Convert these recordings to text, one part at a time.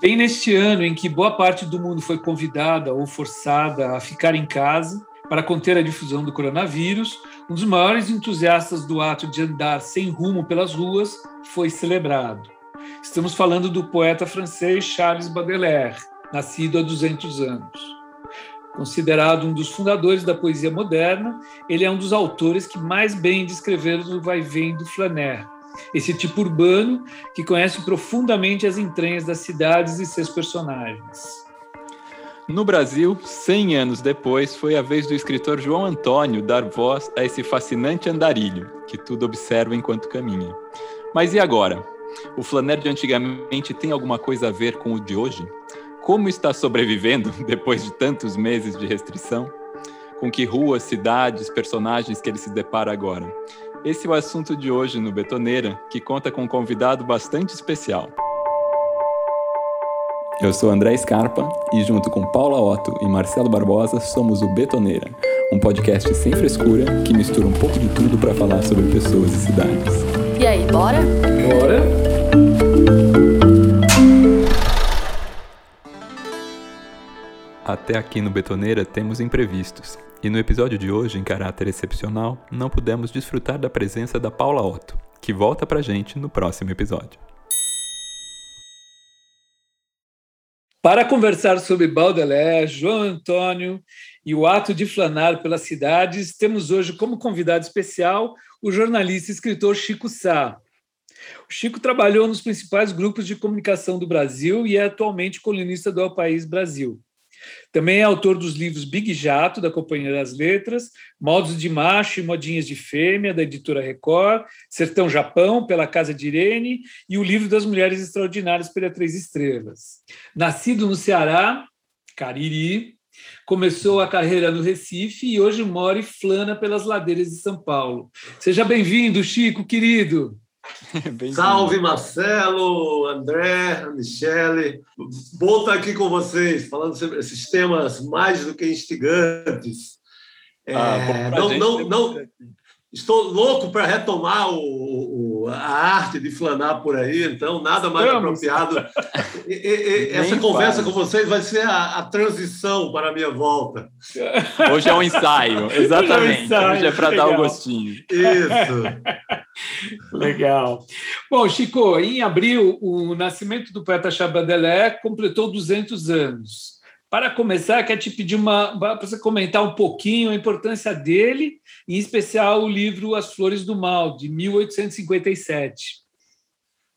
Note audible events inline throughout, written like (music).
Bem neste ano em que boa parte do mundo foi convidada ou forçada a ficar em casa para conter a difusão do coronavírus, um dos maiores entusiastas do ato de andar sem rumo pelas ruas foi celebrado. Estamos falando do poeta francês Charles Baudelaire, nascido há 200 anos. Considerado um dos fundadores da poesia moderna, ele é um dos autores que mais bem descreveram o vai-vem do flaner, esse tipo urbano que conhece profundamente as entranhas das cidades e seus personagens. No Brasil, 100 anos depois, foi a vez do escritor João Antônio dar voz a esse fascinante andarilho, que tudo observa enquanto caminha. Mas e agora? O flaner de antigamente tem alguma coisa a ver com o de hoje? Como está sobrevivendo (laughs) depois de tantos meses de restrição? Com que ruas, cidades, personagens que ele se depara agora? Esse é o assunto de hoje no Betoneira, que conta com um convidado bastante especial. Eu sou André Scarpa e, junto com Paula Otto e Marcelo Barbosa, somos o Betoneira, um podcast sem frescura que mistura um pouco de tudo para falar sobre pessoas e cidades. E aí, bora? Bora! Até aqui no Betoneira temos imprevistos, e no episódio de hoje, em caráter excepcional, não pudemos desfrutar da presença da Paula Otto, que volta pra gente no próximo episódio. Para conversar sobre Baudelaire, João Antônio e o ato de flanar pelas cidades, temos hoje como convidado especial o jornalista e escritor Chico Sá. O Chico trabalhou nos principais grupos de comunicação do Brasil e é atualmente colunista do El País Brasil. Também é autor dos livros Big Jato, da Companhia das Letras, Modos de Macho e Modinhas de Fêmea, da editora Record, Sertão Japão, pela Casa de Irene, e o livro das Mulheres Extraordinárias pela Três Estrelas. Nascido no Ceará, Cariri, começou a carreira no Recife e hoje mora e flana pelas ladeiras de São Paulo. Seja bem-vindo, Chico, querido. (laughs) Salve Marcelo, André, Michele. Bom estar aqui com vocês, falando sobre esses temas mais do que instigantes. Ah, é, não, não, não, estou louco para retomar o, o, a arte de flanar por aí, então nada mais Estamos. apropriado. (laughs) E, e, essa conversa faz. com vocês vai ser a, a, transição para a minha volta. Hoje é um ensaio, (laughs) exatamente. Hoje é, um é para dar o gostinho. Isso. Legal. Bom, Chico, em abril, o nascimento do poeta Chabandelé completou 200 anos. Para começar, quero te pedir uma para você comentar um pouquinho a importância dele, em especial o livro As Flores do Mal, de 1857.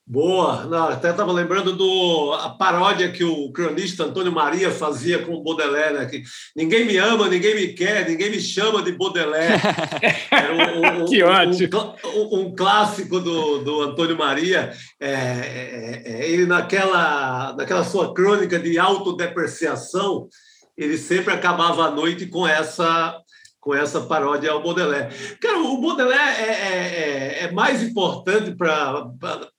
Boa, Não, até estava lembrando do a paródia que o cronista Antônio Maria fazia com o Baudelaire, né? que ninguém me ama, ninguém me quer, ninguém me chama de Baudelaire. (laughs) Era um, um, que ótimo. Um, um, clássico do, do Antônio Maria. É, é, é, ele naquela, naquela sua crônica de autodepreciação, ele sempre acabava a noite com essa com essa paródia ao Baudelaire. Cara, o Baudelaire é, é, é, é mais importante para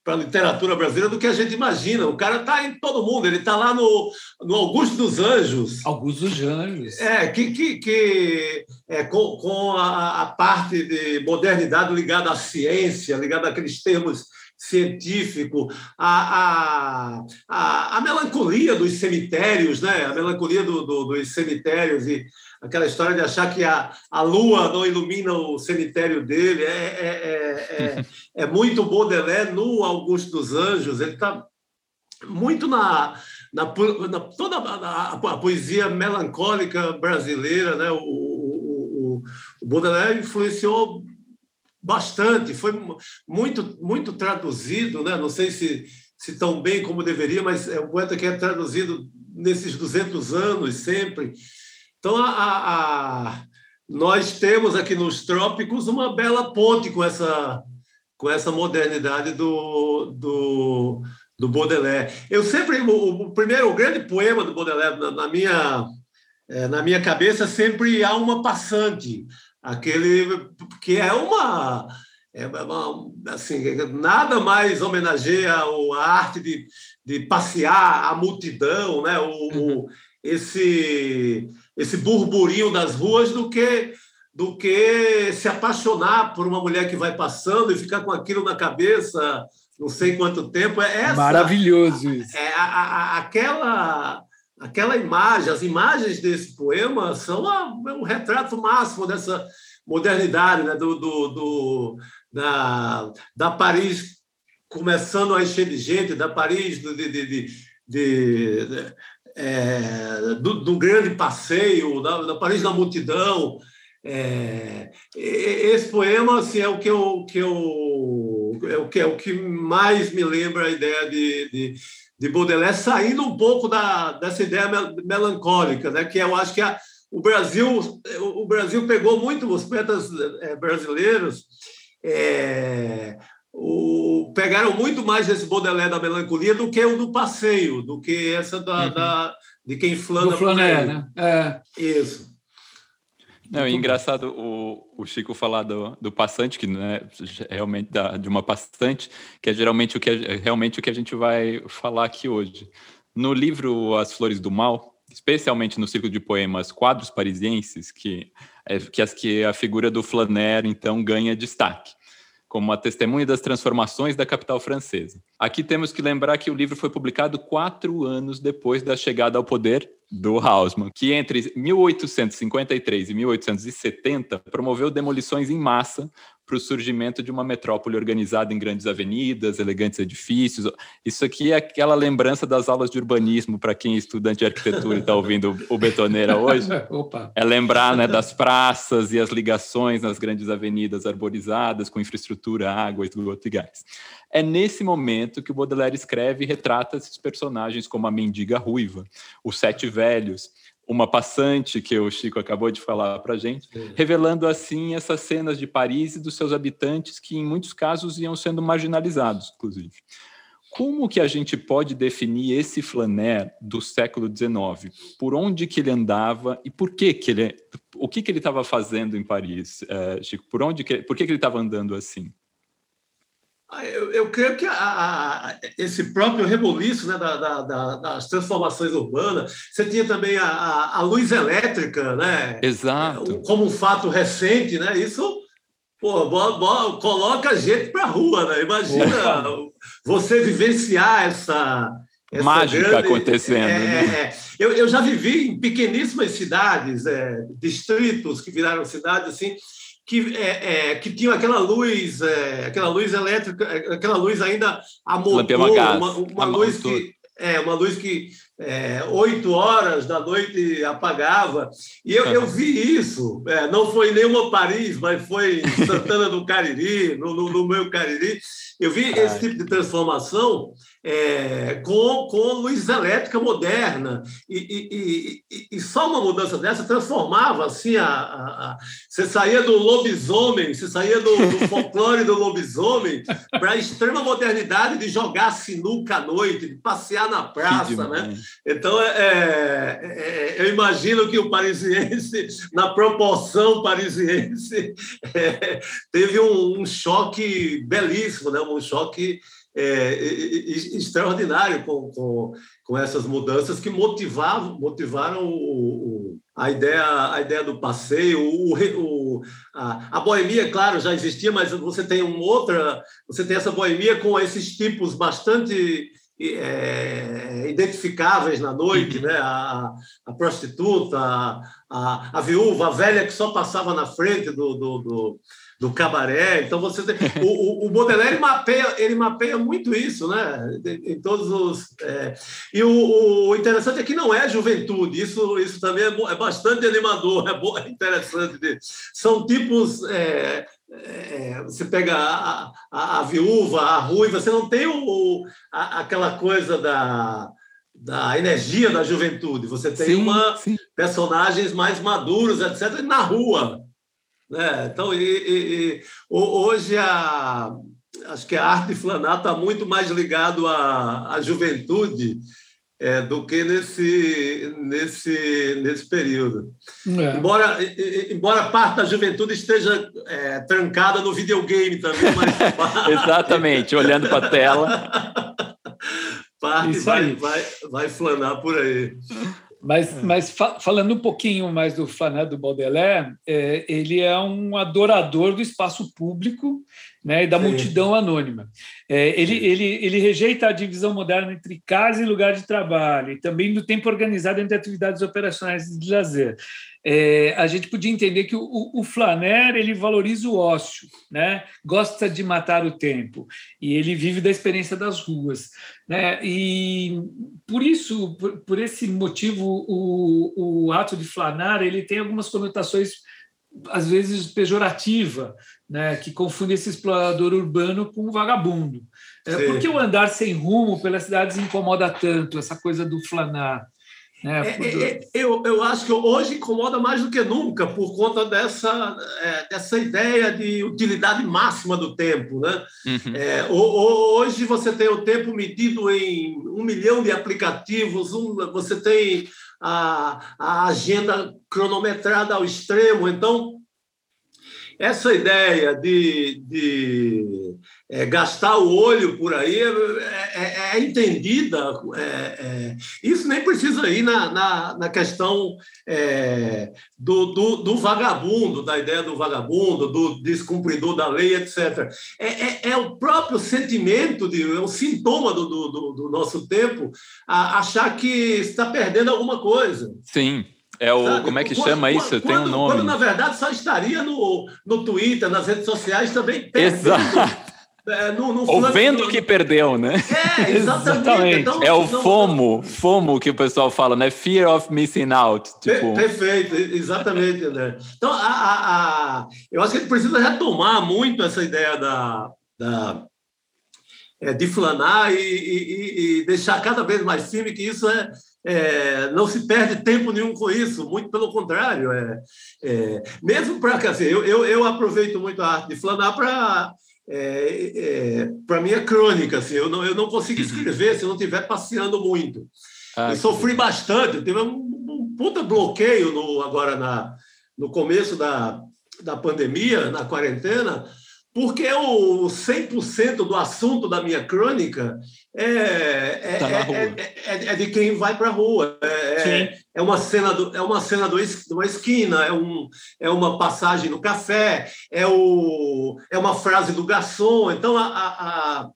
a literatura brasileira do que a gente imagina. O cara está em todo mundo, ele está lá no, no Augusto dos Anjos. Augusto dos Anjos. É, que, que, que é, com, com a, a parte de modernidade ligada à ciência, ligada àqueles termos científico, a, a, a, a, melancolia dos cemitérios, né? a melancolia do, do, dos cemitérios e aquela história de achar que a, a lua não ilumina o cemitério dele, é, é, é, é, é muito Baudelaire no Augusto dos Anjos, ele está muito na, na, na toda a, a, poesia melancólica brasileira, né? o, o, o, o Baudelaire influenciou bastante, foi muito, muito traduzido, né? não sei se, se tão bem como deveria, mas é um poeta que é traduzido nesses 200 anos sempre, então, a, a, nós temos aqui nos trópicos uma bela ponte com essa, com essa modernidade do, do, do Baudelaire. Eu sempre, o, o primeiro, o grande poema do Baudelaire, na, na minha, é, na minha cabeça, sempre há uma passante, aquele que é uma. É uma, assim, nada mais homenageia a arte de, de passear a multidão, né? o, uhum. esse esse burburinho das ruas do que do que se apaixonar por uma mulher que vai passando e ficar com aquilo na cabeça não sei quanto tempo. É essa, Maravilhoso isso. É, a, a, aquela, aquela imagem, as imagens desse poema são um retrato máximo dessa modernidade, né? do, do, do da, da Paris começando a encher de gente, da Paris de, de, de, de é, do, do, grande passeio, da, da Paris da multidão. É, esse poema assim, é o que eu, que eu é o que é o que mais me lembra a ideia de, de, de Baudelaire, saindo um pouco da, dessa ideia melancólica, né? Que eu acho que a, o Brasil o Brasil pegou muito os poetas é, brasileiros é, o, pegaram muito mais desse Baudelaire da melancolia do que o do passeio, do que essa da, uhum. da de quem flana. Do flané, né? É. Isso. Não, é engraçado o, o Chico falar do, do passante, que não é realmente da, de uma passante, que é geralmente o que é, realmente o que a gente vai falar aqui hoje. No livro As Flores do Mal, especialmente no ciclo de poemas Quadros Parisienses, que é que, as, que a figura do Flaner então ganha destaque como uma testemunha das transformações da capital francesa. Aqui temos que lembrar que o livro foi publicado quatro anos depois da chegada ao poder do Hausmann, que entre 1853 e 1870 promoveu demolições em massa para o surgimento de uma metrópole organizada em grandes avenidas, elegantes edifícios. Isso aqui é aquela lembrança das aulas de urbanismo para quem é estudante de arquitetura e está ouvindo o Betoneira hoje. (laughs) Opa. É lembrar né, das praças e as ligações nas grandes avenidas arborizadas, com infraestrutura, água, esgoto e gás. É nesse momento que o Baudelaire escreve e retrata esses personagens como a mendiga ruiva, os sete velhos, uma passante que o Chico acabou de falar para a gente, revelando assim essas cenas de Paris e dos seus habitantes que em muitos casos iam sendo marginalizados, inclusive. Como que a gente pode definir esse Flaner do século XIX? Por onde que ele andava e por que que ele, o que que ele estava fazendo em Paris, uh, Chico? Por onde que, por que que ele estava andando assim? Ah, eu, eu, creio que a, a, esse próprio reboliço né, da, da, da, das transformações urbanas, você tinha também a, a, luz elétrica, né? Exato. Como um fato recente, né? Isso pô, coloca a gente para a rua, né? Imagina você vivenciar essa. essa Mágica grande, acontecendo. É, né? É, eu, eu já vivi em pequeníssimas cidades, é, distritos que viraram cidades assim que, é, é, que tinham aquela luz, é, aquela luz elétrica, é, aquela luz ainda a motor, uma, uma luz que é uma luz que é, oito horas da noite apagava. E eu, eu vi isso. É, não foi nenhuma Paris, mas foi Santana do Cariri, no, no, no meu Cariri. Eu vi esse tipo de transformação é, com, com luz elétrica moderna. E, e, e, e, só uma mudança dessa transformava assim a, a, a você saía do lobisomem, você saía do, do (laughs) folclore do lobisomem para a extrema modernidade de jogar sinuca à noite, de passear na praça, né? Então é, é, é, eu imagino que o parisiense, (laughs) na proporção parisiense, (laughs) é, teve um, um choque belíssimo, né? Um choque é, extraordinário com, com, com, essas mudanças que motivavam, motivaram o, o, a, ideia, a ideia do passeio, o, o, a, a boemia, claro, já existia, mas você tem uma outra, você tem essa boemia com esses tipos bastante é, identificáveis na noite, né? a, a prostituta, a, a, a, viúva, a velha que só passava na frente do, do, do do cabaré. Então você tem, o, o, Baudelaire mapeia, ele mapeia muito isso, né? Em todos os é, e o, o, interessante é que não é juventude. Isso isso também é, é bastante animador, é, bom, é interessante. São tipos é, é, você pega a, a, a, viúva, a ruiva, você não tem o, a, aquela coisa da, da energia da juventude. Você tem sim, uma sim. personagens mais maduros, etc. Na rua, né? Então, e, e, e, hoje a, acho que a arte flanar está muito mais ligado à, à juventude é, do que nesse, nesse, nesse período. É. Embora, embora parte da juventude esteja é, trancada no videogame também. Mas... (laughs) Exatamente, olhando para a tela. parte vai, vai, vai flanar por aí. Mas, é. mas fa falando um pouquinho mais do Flaner do Baudelaire, é, ele é um adorador do espaço público, né, e da Sim. multidão anônima. É, ele, ele, ele rejeita a divisão moderna entre casa e lugar de trabalho, e também do tempo organizado entre atividades operacionais de lazer. É, a gente podia entender que o, o, Flaner ele valoriza o ócio, né? gosta de matar o tempo, e ele vive da experiência das ruas. Né? E por isso, por, por esse motivo, o, o ato de flanar ele tem algumas conotações às vezes pejorativa, né, que confunde esse explorador urbano com um vagabundo. É, por que o andar sem rumo pelas cidades incomoda tanto, essa coisa do flanar? Né, é, é, é, eu, eu acho que hoje incomoda mais do que nunca por conta dessa, é, dessa ideia de utilidade máxima do tempo. Né? Uhum. É, hoje você tem o tempo medido em um milhão de aplicativos, um, você tem a, a agenda cronometrada ao extremo. Então, essa ideia de, de é, gastar o olho por aí é, é, é entendida. É, é, isso nem precisa ir na, na, na questão do, do, do, vagabundo, da ideia do vagabundo, do descumpridor da lei, etc. É, o próprio sentimento, de, é um sintoma do, do, do nosso tempo, a, achar que está perdendo alguma coisa. Sim. É o, Sabe? como é que quando, chama isso? Quando, Tem um nome. Quando, na verdade, só estaria no, no Twitter, nas redes sociais também. Exato. É, no, no Ou vendo que perdeu, né? É, exatamente. Então, é o não, FOMO, FOMO que o pessoal fala, né? Fear of missing out. Tipo... Perfeito, exatamente, André. Então, a, a, a, eu acho que a gente precisa retomar muito essa ideia da, da é, de flanar e, e, e, deixar cada vez mais firme que isso é, é, não se perde tempo nenhum com isso, muito pelo contrário. É, é mesmo para quer dizer, eu, eu, eu, aproveito muito a arte de flanar para é, é, para minha crônica. Assim, eu, não, eu não consigo uhum. escrever se eu não estiver passeando muito. Ah, eu sofri bastante, teve um, um puta bloqueio no, agora na, no começo da, da pandemia, na quarentena, porque o 100% do assunto da minha crônica é, é, tá é, é, é, de quem vai para a rua. É, é, uma cena, do, é uma cena do, de uma esquina, é, um, é uma passagem no café, é, o, é uma frase do garçom. Então, a, a, a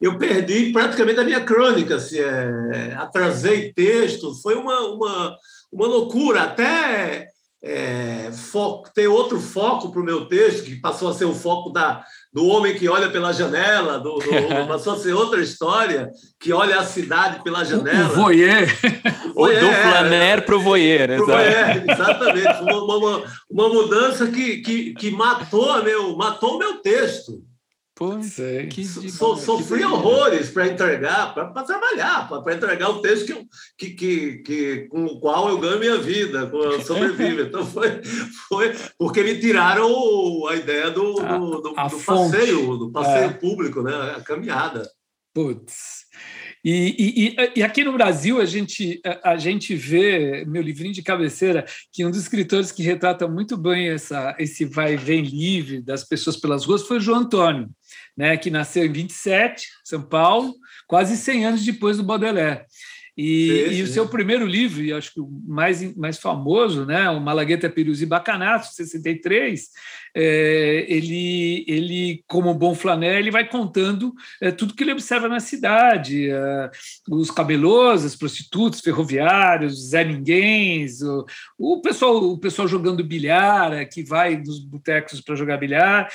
eu perdi praticamente a minha crônica. Assim, é, atrasei textos, foi uma, uma, uma loucura. Até é, foco, ter outro foco para o meu texto, que passou a ser o foco da, do homem que olha pela janela, do, do, (laughs) passou a ser outra história, que olha a cidade pela janela. O voyeur. O voyeur do flaner para o voyeur, voyeur, exatamente. Uma, uma, uma, mudança que, que, que matou, meu, matou o meu texto. Pois é. Que, so, sofri horrores para entregar, para trabalhar, para entregar o texto que, eu, que, que, que, com o qual eu ganho minha vida, (laughs) sobrevivo. Então foi, foi porque me tiraram a ideia do, do, do, do passeio, do passeio é. público, né? a caminhada. Putz. E, e, e, aqui no Brasil a gente, a, gente vê, meu livrinho de cabeceira, que um dos escritores que retrata muito bem essa, esse vai e vem livre das pessoas pelas ruas foi o João Antônio, né, que nasceu em 27, São Paulo, quase 100 anos depois do Baudelaire. E, sim, sim. e, o seu primeiro livro, e acho que o mais, mais famoso, né, o Malagueta Perus e Bacanato, 63, é, ele, ele, como bom flané, ele vai contando é, tudo que ele observa na cidade, é, os cabelos, as prostitutas, ferroviários, Zé Ninguéms, o, o, pessoal, o pessoal jogando bilhar, é, que vai nos botecos para jogar bilhar,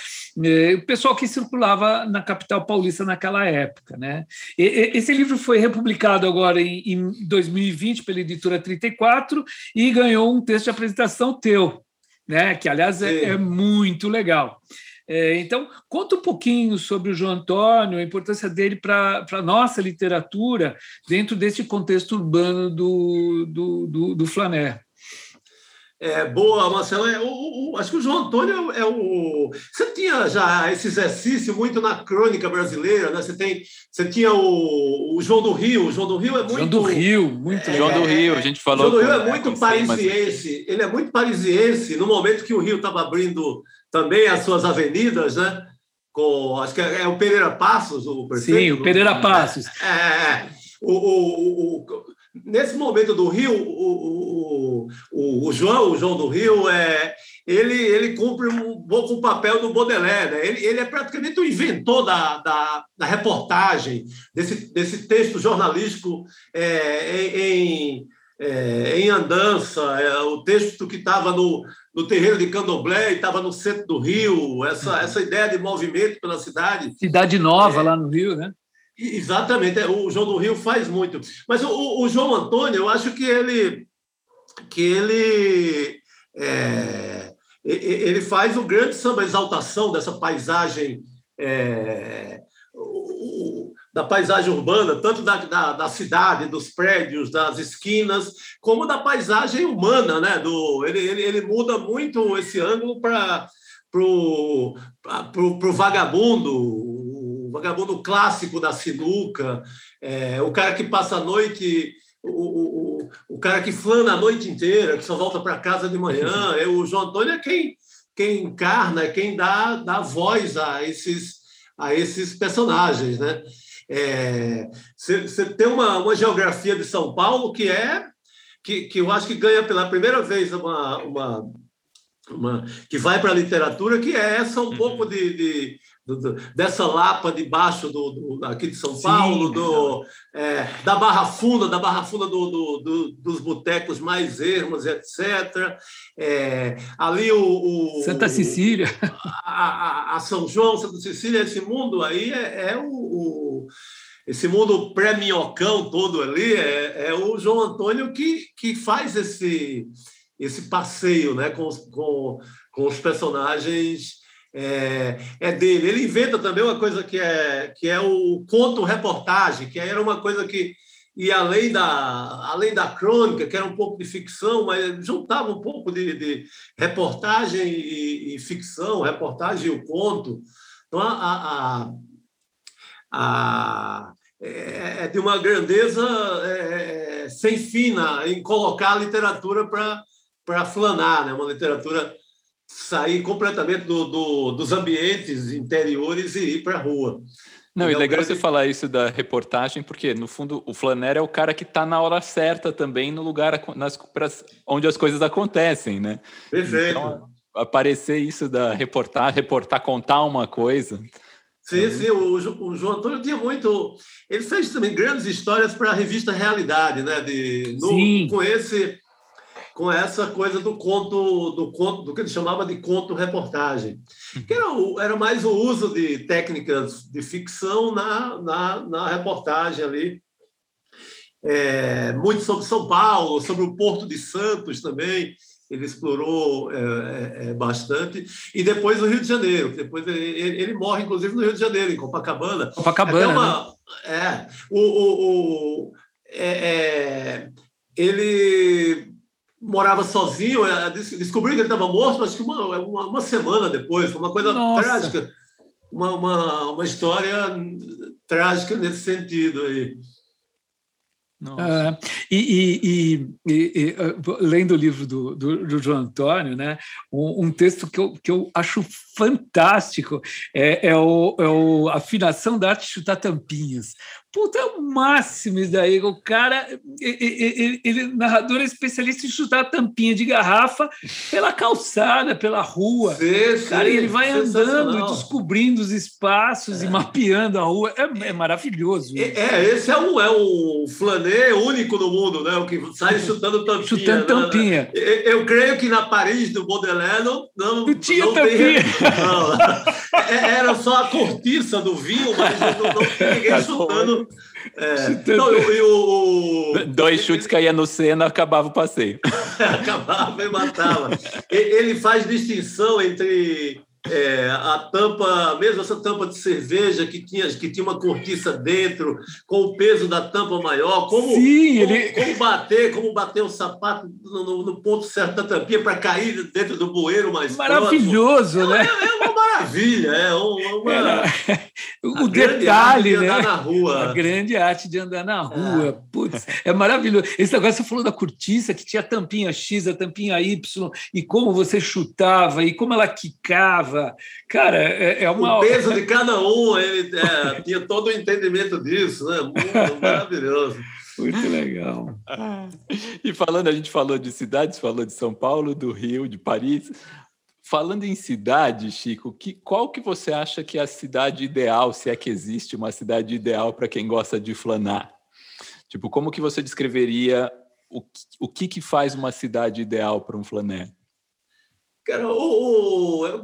é, o pessoal que circulava na capital paulista naquela época. Né? E, esse livro foi republicado agora em, em 2020 pela editora 34 e ganhou um texto de apresentação teu né? que, aliás, é, é muito legal. É, então, conta um pouquinho sobre o João Antônio, a importância dele para a nossa literatura dentro desse contexto urbano do, do, do, do Flaner. É, boa, Marcelo. É, o, o, acho que o João Antônio é o. Você tinha já esse exercício muito na crônica brasileira, né? Você, tem, você tinha o, o João do Rio. O João do Rio é muito. João do Rio, muito. É, João do Rio, a gente falou. João do Rio é muito parisiense. Ele é muito parisiense. No momento que o Rio estava abrindo também as suas avenidas, né? Com, acho que é, é o Pereira Passos, o prefeito. Sim, o Pereira Passos. É, é, é. o, o, o nesse momento do Rio, o, o, o, João, o João do Rio, é, ele, ele cumpre um pouco o papel do Baudelaire. Né? Ele, ele é praticamente o inventor da, da, da reportagem, desse, desse texto jornalístico é, em, é, em andança, é, o texto que estava no, no terreiro de Candomblé e estava no centro do Rio, essa, uhum. essa ideia de movimento pela cidade. Cidade nova é, lá no Rio, né? Exatamente, é, o João do Rio faz muito. Mas o, o João Antônio, eu acho que ele que ele é, ele faz o grande samba exaltação dessa paisagem é, da paisagem urbana, tanto da, da, da, cidade, dos prédios, das esquinas, como da paisagem humana, né? Do, ele, ele, ele muda muito esse ângulo para o vagabundo, o vagabundo clássico da sinuca, é, o cara que passa a noite, o, o, o cara que flana a noite inteira, que só volta para casa de manhã. É, o João Antônio é quem, quem encarna, é quem dá, dá voz a esses, a esses personagens. Né? Você é, tem uma, uma geografia de São Paulo que é que, que eu acho que ganha pela primeira vez uma, uma, uma que vai para a literatura, que é essa um pouco de, de do, dessa lapa debaixo do, do, aqui de São Paulo, do, é, da Barra Funda, da Barra Funda do, do dos botecos mais ermos, etc. É, ali o, o Santa Cecília, a, a, a, São João, Santa Cecília, esse mundo aí é, é o, o, esse mundo pré-minhocão todo ali é, é, o João Antônio que, que faz esse esse passeio, né, com, com, com os personagens é, é, dele. Ele inventa também uma coisa que é, que é o conto-reportagem, que era uma coisa que ia além da, além da crônica, que era um pouco de ficção, mas juntava um pouco de, de reportagem e, e, ficção, reportagem e o conto. Então, a, a, a, é, é de uma grandeza é, é sem fim em colocar a literatura para flanar, né? uma literatura sair completamente do, do, dos ambientes interiores e ir para a rua. Não, e então, legal você falar isso da reportagem, porque no fundo o flaner é o cara que está na hora certa também, no lugar nas, onde as coisas acontecem, né? Perfeito. Então, aparecer isso da reportar, reportar, contar uma coisa. Sim, é. sim. O, o, João Antônio tinha muito. Ele fez também grandes histórias para a revista Realidade, né? De, no, sim. Com esse com essa coisa do conto, do conto, do que ele chamava de conto-reportagem, que era, era mais o uso de técnicas de ficção na, na, na reportagem ali. É, muito sobre São Paulo, sobre o Porto de Santos também, ele explorou é, é, é bastante, e depois o Rio de Janeiro, depois ele, ele, morre, inclusive, no Rio de Janeiro, em Copacabana. Copacabana, uma, né? É, o, o, o é, é, ele morava sozinho, é, descobriu que ele estava morto, acho que uma, uma, uma, semana depois, foi uma coisa Nossa. trágica, uma, uma, uma história trágica nesse sentido aí. Uh, e, e, e, e, lendo o livro do, do, do João Antônio, né, um, um, texto que eu, que eu acho fantástico é, é, o, é o Afinação da Arte de Chutar Tampinhas, Puta, é o máximo isso daí. O cara, ele, ele, narrador é especialista em chutar tampinha de garrafa pela calçada, pela rua. Sim, cara, ele vai andando, descobrindo os espaços é. e mapeando a rua. É, é maravilhoso. É, é, esse é um, é um flanê único no mundo, né? O que sai (laughs) chutando tampinha. Chutando né? tampinha. Eu, eu, creio que na Paris do Baudelaire não, não, não tampinha. Tem, (laughs) não. É, era só a cortiça do vinho, mas não, não tinha ninguém chutando é, não, o, Dois chutes caía no Senna, acabava o passeio. (laughs) acabava e matava. Ele faz distinção entre é, a tampa, mesmo essa tampa de cerveja que tinha, que tinha uma cortiça dentro, com o peso da tampa maior, como, Sim, como, ele... como bater, como bater o sapato no, no ponto certo da tampinha para cair dentro do bueiro mais Maravilhoso, próximo. né? É, é, uma maravilha, é uma, Era... (laughs) o detalhe, de né? A grande arte de andar na rua. É. Putz, é maravilhoso. Esse negócio você falou da cortiça, que tinha a tampinha X, a tampinha Y, e como você chutava, e como ela quicava Cara, é, é uma. O peso de cada um, ele é, tinha todo o entendimento disso, né? Muito (laughs) maravilhoso. Muito legal. E falando, a gente falou de cidades, falou de São Paulo, do Rio, de Paris. Falando em cidade, Chico, que, qual que você acha que é a cidade ideal, se é que existe uma cidade ideal para quem gosta de flanar? Tipo, como que você descreveria o, o que, que faz uma cidade ideal para um flané? Cara, o, o,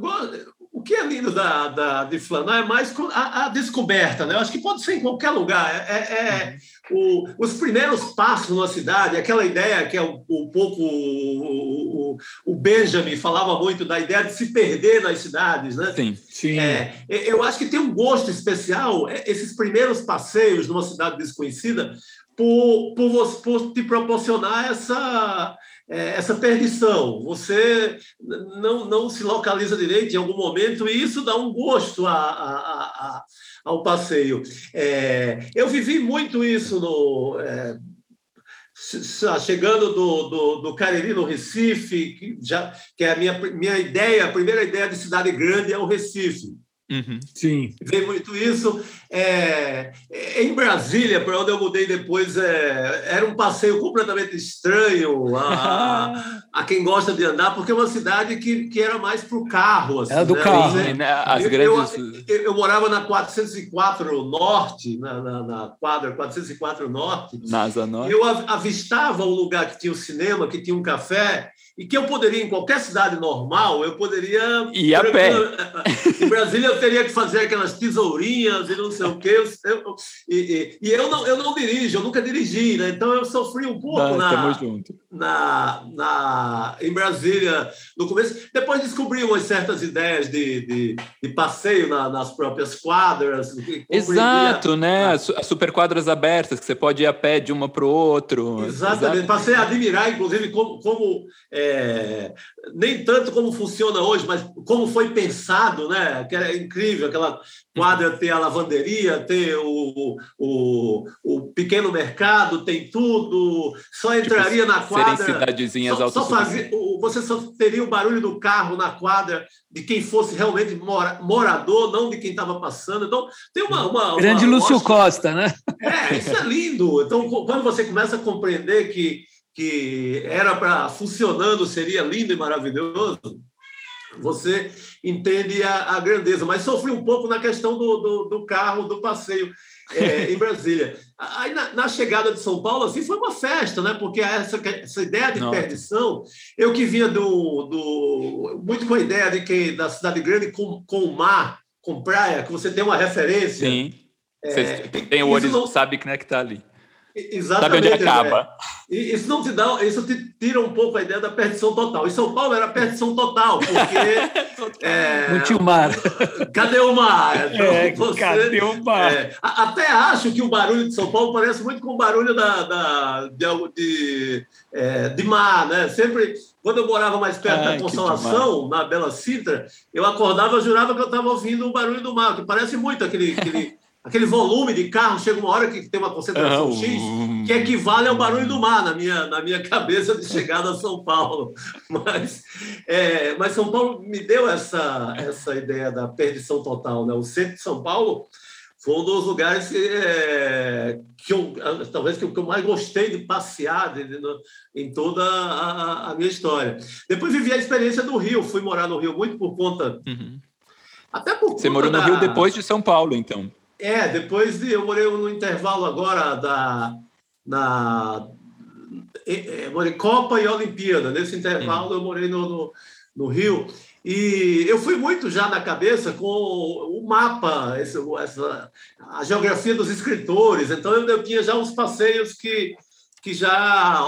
o que é lindo da, da, de Flanar é mais a, a, descoberta, né? Eu acho que pode ser em qualquer lugar. É, é, é o, os primeiros passos na cidade, aquela ideia que é um, um pouco o, o, Benjamin falava muito da ideia de se perder nas cidades, né? Sim, sim. É, eu acho que tem um gosto especial é, esses primeiros passeios numa cidade desconhecida por, por, por te proporcionar essa é, essa perdição. Você não, não se localiza direito em algum momento e isso dá um gosto a, a, a, ao passeio. É, eu vivi muito isso no. É, chegando do, do, do Cariri no Recife, que, já, que é a minha, minha ideia, a primeira ideia de cidade grande é o Recife. Uhum. Sim. Vem muito isso. É, em Brasília, para onde eu mudei depois, é, era um passeio completamente estranho a, a, quem gosta de andar, porque é uma cidade que, que era mais para o carro. Assim, era do né? carro. né? As eu, grandes... eu, eu, morava na 404 Norte, na, na, na quadra 404 Norte. Nasa Norte. Eu avistava um lugar que tinha um cinema, que tinha um café, e que eu poderia, em qualquer cidade normal, eu poderia. Ir a pé. Em Brasília, eu teria que fazer aquelas tesourinhas e não sei o quê. Eu, e, e, e, eu, não, eu não dirijo, eu nunca dirigi, né? Então eu sofri um pouco ah, na, na, na, em Brasília no começo. Depois descobri umas certas ideias de, de, de passeio na, nas próprias quadras. Exato, né? As superquadras abertas, que você pode ir a pé de uma para o outro. Exatamente. Passei a admirar, inclusive, como. como é, é, nem tanto como funciona hoje, mas como foi pensado, né? Que é incrível aquela quadra ter a lavanderia, ter o, o, o pequeno mercado, tem tudo. Só tipo, entraria tipo, na quadra. Cidadezinhas só, só fazia, você só teria o barulho do carro na quadra de quem fosse realmente mora, morador, não de quem estava passando. Então, tem uma. uma Grande uma, Lúcio Costa, né? É, isso é lindo. Então, quando você começa a compreender que que era para funcionando, seria lindo e maravilhoso, você entende a, a, grandeza. Mas sofri um pouco na questão do, do, do carro, do passeio é, (laughs) em Brasília. Aí, na, na, chegada de São Paulo, assim, foi uma festa, né? Porque essa, essa ideia de Não. perdição, eu que vinha do, do muito com a ideia de que da cidade grande com, com mar, com praia, que você tem uma referência. Sim. É, tem o olho, não... sabe que, é que está ali. Exatamente. Sabe onde acaba. É. Isso não te dá, isso te tira um pouco a ideia da perdição total. Em São Paulo era perdição total, porque. (laughs) é, não tinha o mar. Cadê o mar? Então, (laughs) é, você, cadê o mar? É, até acho que o barulho de São Paulo parece muito com o barulho da, da de, de, é, de mar, né? Sempre. Quando eu morava mais perto Ai, da Consolação, na Bela Cintra, eu acordava e jurava que eu estava ouvindo o barulho do mar, que parece muito aquele, aquele (laughs) aquele volume de carro, chega uma hora que tem uma concentração X, que equivale ao barulho do mar na minha, na minha cabeça de chegada a São Paulo. (laughs) Mas, é, mas São Paulo me deu essa, essa ideia da perdição total. Né? O centro de São Paulo foi um dos lugares que, é, que eu, talvez que eu, mais gostei de passear de, de, em toda a, a, minha história. Depois vivi a experiência do Rio, fui morar no Rio muito por conta... Uhum. Até por Você morou no da... Rio depois de São Paulo, então? É, depois de, eu morei no intervalo agora da na é, morei Copa e Olimpíada. Nesse intervalo eu morei no, no, no, Rio e eu fui muito já na cabeça com o mapa, esse, essa, a geografia dos escritores. Então eu, eu tinha já uns passeios que que já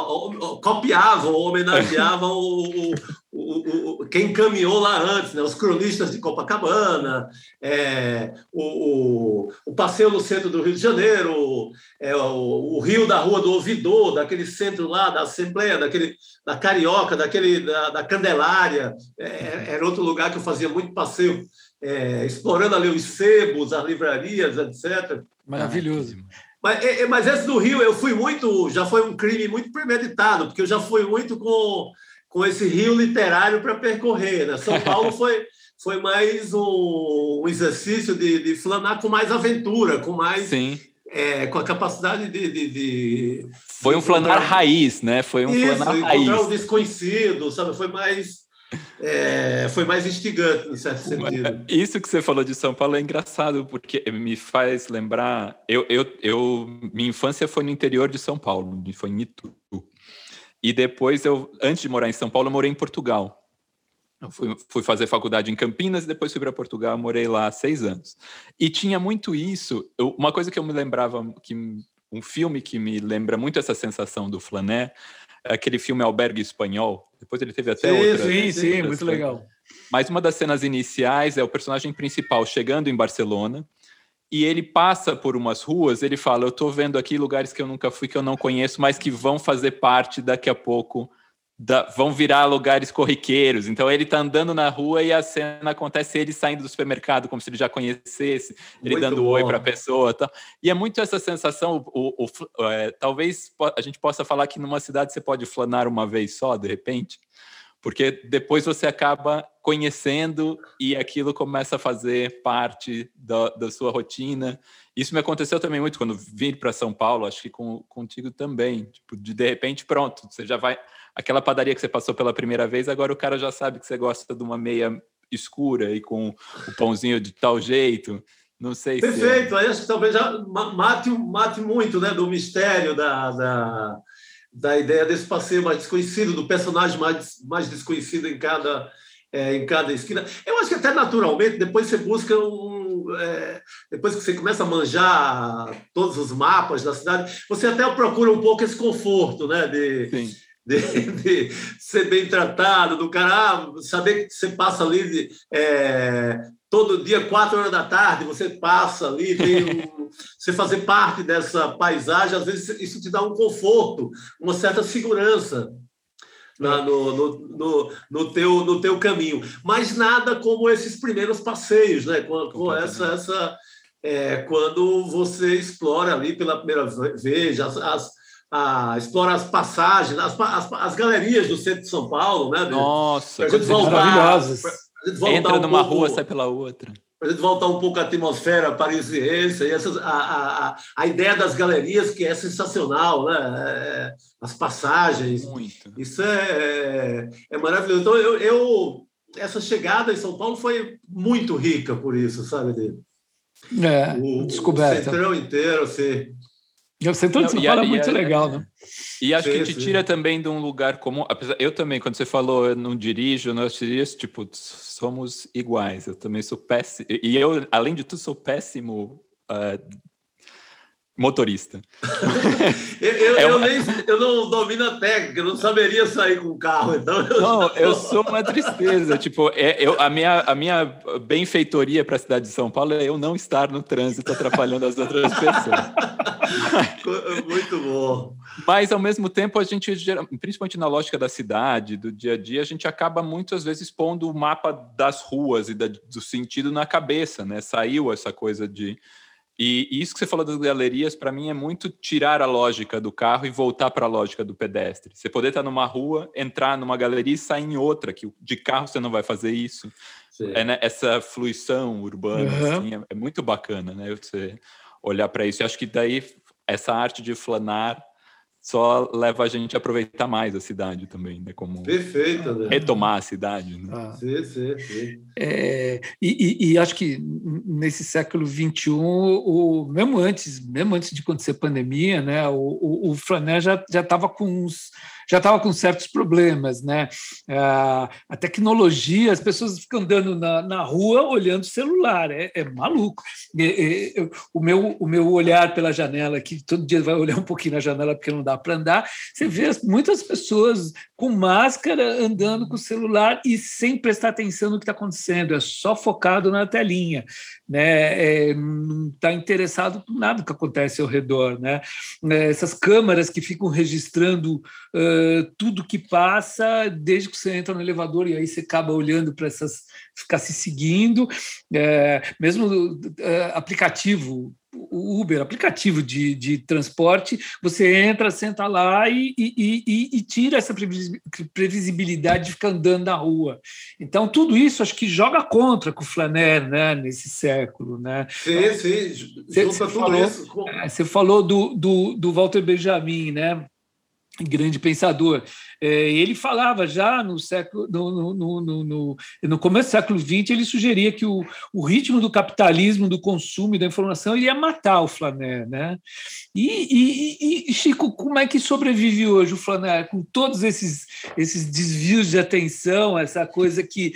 copiavam, homenageavam o, o, o, quem caminhou lá antes, né? os cronistas de Copacabana, é, o, o, passeio no centro do Rio de Janeiro, é, o, o, rio da Rua do Ouvidor, daquele centro lá da Assembleia, daquele, da Carioca, daquele, da, da Candelária, é, era outro lugar que eu fazia muito passeio, é, explorando ali os sebos, as livrarias, etc. Maravilhoso. Mas, é, é, mas esse do Rio, eu fui muito, já foi um crime muito premeditado, porque eu já fui muito com, com esse rio literário para percorrer. Né? São Paulo (laughs) foi, foi mais um, um exercício de, de flanar com mais aventura, com mais. Sim. é, com a capacidade de. de, de foi um flanar raiz, né? Foi um isso, flanar raiz. o desconhecido, sabe? Foi mais. É, foi mais instigante, em certo sentido. Isso que você falou de São Paulo é engraçado, porque me faz lembrar. Eu, eu, eu, minha infância foi no interior de São Paulo, foi em Itu. E depois, eu, antes de morar em São Paulo, eu morei em Portugal. Eu fui, fui fazer faculdade em Campinas e depois fui para Portugal, morei lá seis anos. E tinha muito isso. Eu, uma coisa que eu me lembrava, que um filme que me lembra muito essa sensação do Flané, aquele filme Albergue Espanhol. Depois ele teve até sim, outra. Sim, sim, muito legal. Mas uma das cenas iniciais é o personagem principal chegando em Barcelona e ele passa por umas ruas, ele fala: Eu estou vendo aqui lugares que eu nunca fui, que eu não conheço, mas que vão fazer parte daqui a pouco, da, vão virar lugares corriqueiros. Então ele está andando na rua e a cena acontece ele saindo do supermercado, como se ele já conhecesse, ele muito dando bom. oi para a pessoa. Tá? E é muito essa sensação: o, o é, talvez a gente possa falar que numa cidade você pode flanar uma vez só, de repente porque depois você acaba conhecendo e aquilo começa a fazer parte da, da sua rotina. Isso me aconteceu também muito quando vim para São Paulo, acho que com, contigo também. Tipo, de, de repente, pronto, você já vai. Aquela padaria que você passou pela primeira vez, agora o cara já sabe que você gosta de uma meia escura e com o pãozinho de tal jeito. Não sei Perfeito, se. É. acho que talvez já mate, mate muito né, do mistério da, da da ideia desse passeio mais desconhecido, do personagem mais, mais desconhecido em cada, é, em cada esquina. Eu acho que até naturalmente, depois você busca um. É, depois que você começa a manjar todos os mapas da cidade, você até procura um pouco esse conforto, né? De, Sim. (laughs) De, de, ser bem tratado, do cara ah, saber que você passa ali de, é, todo dia, quatro horas da tarde, você passa ali, um, (laughs) você fazer parte dessa paisagem, às vezes isso te dá um conforto, uma certa segurança na, no, no, no, no, teu, no teu caminho. Mas nada como esses primeiros passeios, né? com, com essa. essa é, quando você explora ali pela primeira vez, as, as a, explora as passagens, as, as, as, galerias do centro de São Paulo, né? Nossa, maravilhosas Entra um numa pouco, rua, sai pela outra. Para a gente voltar um pouco à atmosfera parisiense, e essas, a, a, a ideia das galerias, que é sensacional, né? É, as passagens. Muito. Isso é, é maravilhoso. Então, eu, eu, essa chegada em São Paulo foi muito rica por isso, sabe? Dele? É, o, descoberta. O centrão inteiro, assim, o centro de São Paulo é muito legal, né? E acho sim, que te sim. tira também de um lugar comum. Apesar, eu também, quando você falou, eu não dirijo, não dirijo, tipo, somos iguais. Eu também sou péssimo. E eu, além de tudo, sou péssimo uh, motorista. eu, eu, é uma... eu, nem, eu não domino a técnica, eu não saberia sair com o carro. Então eu não, (laughs) eu sou uma tristeza. tipo, é, eu, a, minha, a minha benfeitoria para a cidade de São Paulo é eu não estar no trânsito atrapalhando as outras pessoas. Muito bom. Mas, ao mesmo tempo, a gente, principalmente na lógica da cidade, do dia a dia, a gente acaba muitas vezes pondo o mapa das ruas e da, do sentido na cabeça, né? Saiu essa coisa de e, isso que você falou das galerias, para mim, é muito tirar a lógica do carro e voltar para a lógica do pedestre. Você poder estar numa rua, entrar numa galeria e sair em outra, que de carro você não vai fazer isso. É, né, essa fluição urbana uhum. assim, é, é, muito bacana, né? Você olhar para isso. E acho que daí essa arte de flanar só leva a gente a aproveitar mais a cidade também, né? Como Perfeito, né? retomar a cidade. Né? Ah. Sim, sim, sim. É, e, e, e, acho que nesse século XXI, o, mesmo antes, mesmo antes de acontecer a pandemia, né, o, o, o Flané já estava com uns já estava com certos problemas, né? A tecnologia, as pessoas ficam andando na, na rua olhando o celular, é, é maluco. E, e, o, meu, o meu olhar pela janela, que todo dia vai olhar um pouquinho na janela porque não dá para andar, você vê muitas pessoas com máscara andando com o celular e sem prestar atenção no que está acontecendo, é só focado na telinha, né? É, não está interessado por nada que acontece ao redor, né? É, essas câmaras que ficam registrando uh, uh, tudo que passa, desde que você entra no elevador e aí você acaba olhando para essas, ficar se seguindo, é, mesmo uh, aplicativo o Uber, aplicativo de, de transporte, você entra, senta lá e, e, e, e, tira essa previsibilidade de ficar andando na rua. Então, tudo isso acho que joga contra com o Flaner né, nesse século. Né? Sim, sim, você, você falou, é, você falou do, do, do Walter Benjamin, né? Grande pensador. É, ele falava já no século no, no, no, no, começo do século XX, ele sugeria que o, o ritmo do capitalismo, do consumo e da informação ia matar o Flaner. Né? E, Chico, como é que sobrevive hoje o Flaner com todos esses, esses desvios de atenção, essa coisa que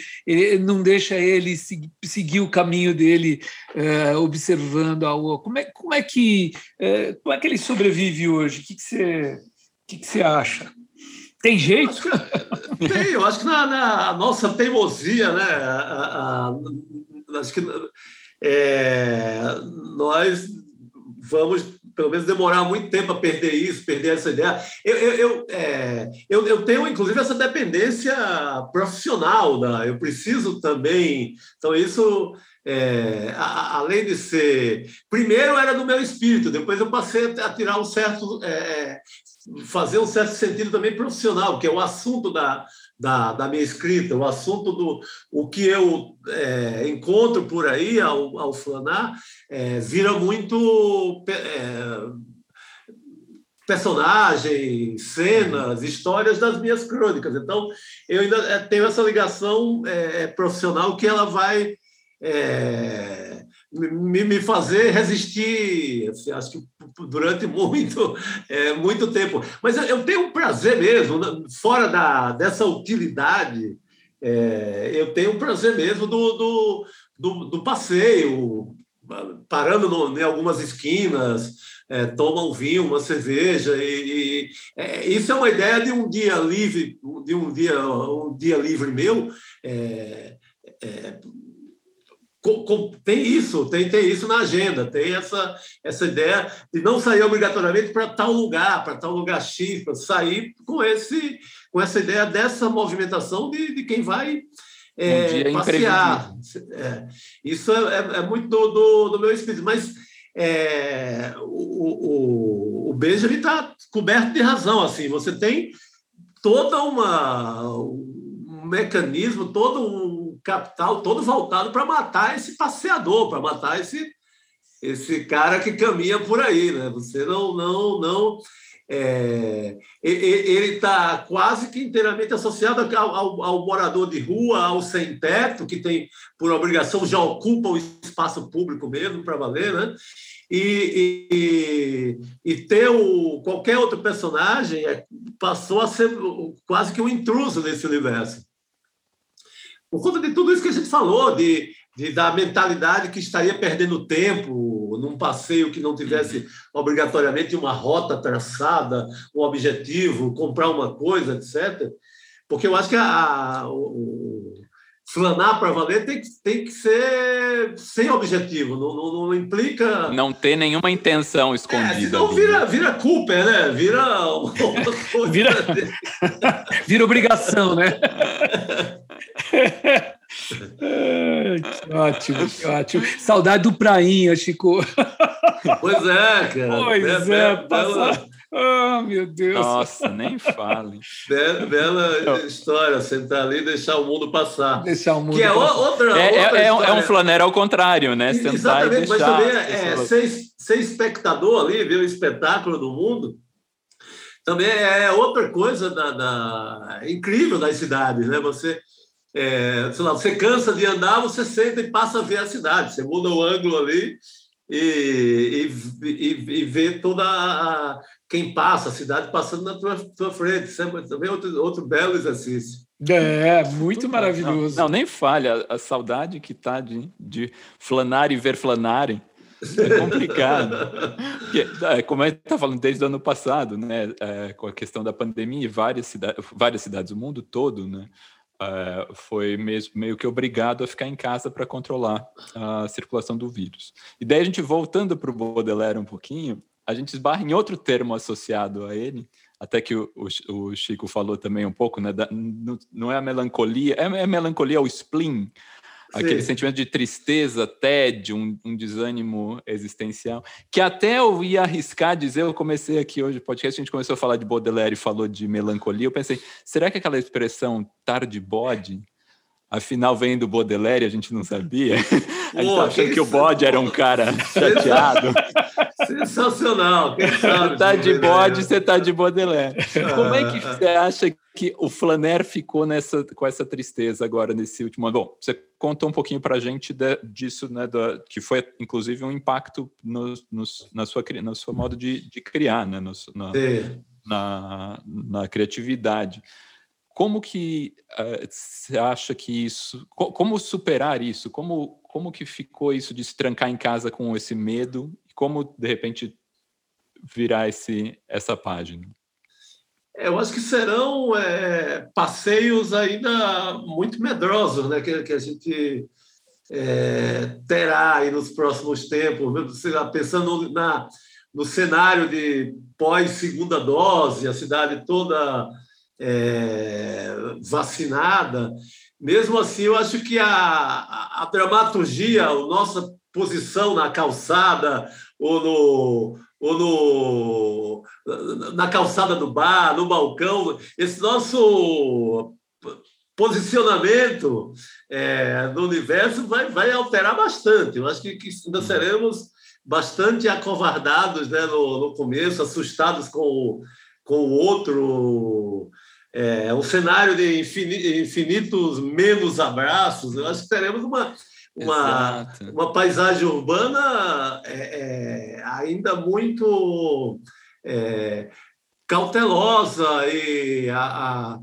não deixa ele seguir o caminho dele é, observando a rua? Como é, como, é que, é, como é que ele sobrevive hoje? O que, que você que, que você acha? Tem jeito? Acho (laughs) que, tem, eu acho que na, na nossa teimosia, né? A, a, acho que é, nós vamos, pelo menos, demorar muito tempo a perder isso, perder essa ideia. Eu, eu, eu, é, eu, eu, tenho, inclusive, essa dependência profissional. Né? Eu preciso também. Então, isso. É, a, além de ser. Primeiro era do meu espírito, depois eu passei a tirar um certo é, fazer um certo sentido também profissional, que é o assunto da, da, da minha escrita, o assunto do o que eu é, encontro por aí ao, ao flanar, é, vira muito é, personagens, cenas, histórias das minhas crônicas. Então, eu ainda é, tenho essa ligação é, profissional que ela vai é, me, me fazer resistir, assim, acho que durante muito, é, muito tempo. Mas eu, tenho um prazer mesmo, né, fora da, dessa utilidade, é, eu tenho um prazer mesmo do, do, do, do passeio, parando no, em algumas esquinas, é, toma um vinho, uma cerveja e, e é, isso é uma ideia de um dia livre, de um dia um dia livre meu. É, é tem isso, tem, tem isso na agenda, tem essa, essa ideia de não sair obrigatoriamente para tal lugar, para tal lugar X, para sair com, esse, com essa ideia dessa movimentação de, de quem vai é, um passear. É, isso é, é, é, muito do, do, do, meu espírito, mas é, o, o, o Benjamin está coberto de razão. assim Você tem toda uma um mecanismo, todo um capital todo voltado para matar esse passeador, para matar esse, esse cara que caminha por aí. Né? Você não. não, não é, ele está quase que inteiramente associado ao, ao, ao, morador de rua, ao sem-teto, que tem, por obrigação, já ocupa o espaço público mesmo para valer, né? E, e, e, ter o, qualquer outro personagem é, passou a ser quase que um intruso nesse universo por conta de tudo isso que a gente falou, de, de, da mentalidade que estaria perdendo tempo num passeio que não tivesse obrigatoriamente uma rota traçada, um objetivo, comprar uma coisa, etc. Porque eu acho que a, o, flanar para valer tem que, tem que ser sem objetivo, não, não, não implica. Não ter nenhuma intenção escondida. É, senão vira, vira culpa, né? Vira. (laughs) vira, vira obrigação, né? (laughs) que ótimo, que ótimo. Saudade do Prainha, Chico. Pois é, cara. Pois é, é passa... Oh, meu Deus. Nossa, nem fale. Bela, bela história, sentar ali e deixar o mundo passar. Deixar o mundo que é passar. outra, é, outra é, é, um flanero ao contrário, né? Sentar Exatamente, mas também é, ser, ser espectador ali, ver o espetáculo do mundo, também é outra coisa da, da incrível das cidades, né? Você é, sei lá, você cansa de andar, você senta e passa a ver a cidade. Você muda o ângulo ali e, e, e, e vê toda a, quem passa, a cidade passando na tua, tua frente. Isso é também outro, outro belo exercício. É, muito maravilhoso. Não, não, nem falha. A, saudade que tá de, de flanar e ver flanarem. É (laughs) complicado. Porque, é, como a gente está falando desde o ano passado, né, é, com a questão da pandemia, várias, cida várias cidades, o mundo todo, né, uh, foi mesmo, meio que obrigado a ficar em casa para controlar a circulação do vírus. E daí a gente voltando para o Baudelaire um pouquinho, a gente esbarra em outro termo associado a ele, até que o, o, o Chico falou também um pouco, né? Da, não é a melancolia, é, é a melancolia, o spleen, aquele sentimento de tristeza, tédio, um, um, desânimo existencial, que até eu ia arriscar dizer, eu comecei aqui hoje, podcast, a gente começou a falar de Baudelaire e falou de melancolia, eu pensei, será que aquela expressão tarde bode, afinal vem do Baudelaire, a gente não sabia? (laughs) A gente Pô, achando que o bode era um cara chateado. (laughs) Sensacional, sabe? (laughs) Você tá de bode, você tá de Baudelaire. Como é que você acha que o Flaner ficou nessa, com essa tristeza agora nesse último ano? Bom, você contou um pouquinho para a gente de, disso, né, do, que foi inclusive um impacto no, no, na, sua, na sua modo de, de criar, né, no, na, na, na, criatividade. Como que uh, você acha que isso, co como superar isso? Como, como que ficou isso de se trancar em casa com esse medo? Como, de repente, virar esse, essa página? É, eu acho que serão é, passeios ainda muito medrosos, né? Que, que a gente é, terá aí nos próximos tempos, pensando na, no cenário de pós-segunda dose, a cidade toda é, vacinada. Mesmo assim, eu acho que a, a, a dramaturgia, a nossa posição na calçada ou no, ou no, na calçada do bar, no balcão, esse nosso posicionamento é, no universo vai, vai alterar bastante. Eu acho que, que ainda seremos bastante acovardados né, no, no começo, assustados com o, com o outro. É, um cenário de infinitos menos abraços. Eu acho que teremos uma, uma, uma paisagem urbana é, é, ainda muito é, cautelosa e a, a,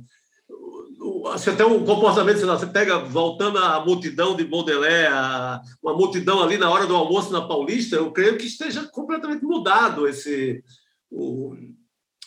acho que até o comportamento, sei lá, você pega, voltando à multidão de Baudelaire, uma multidão ali na hora do almoço na Paulista, eu creio que esteja completamente mudado esse... O,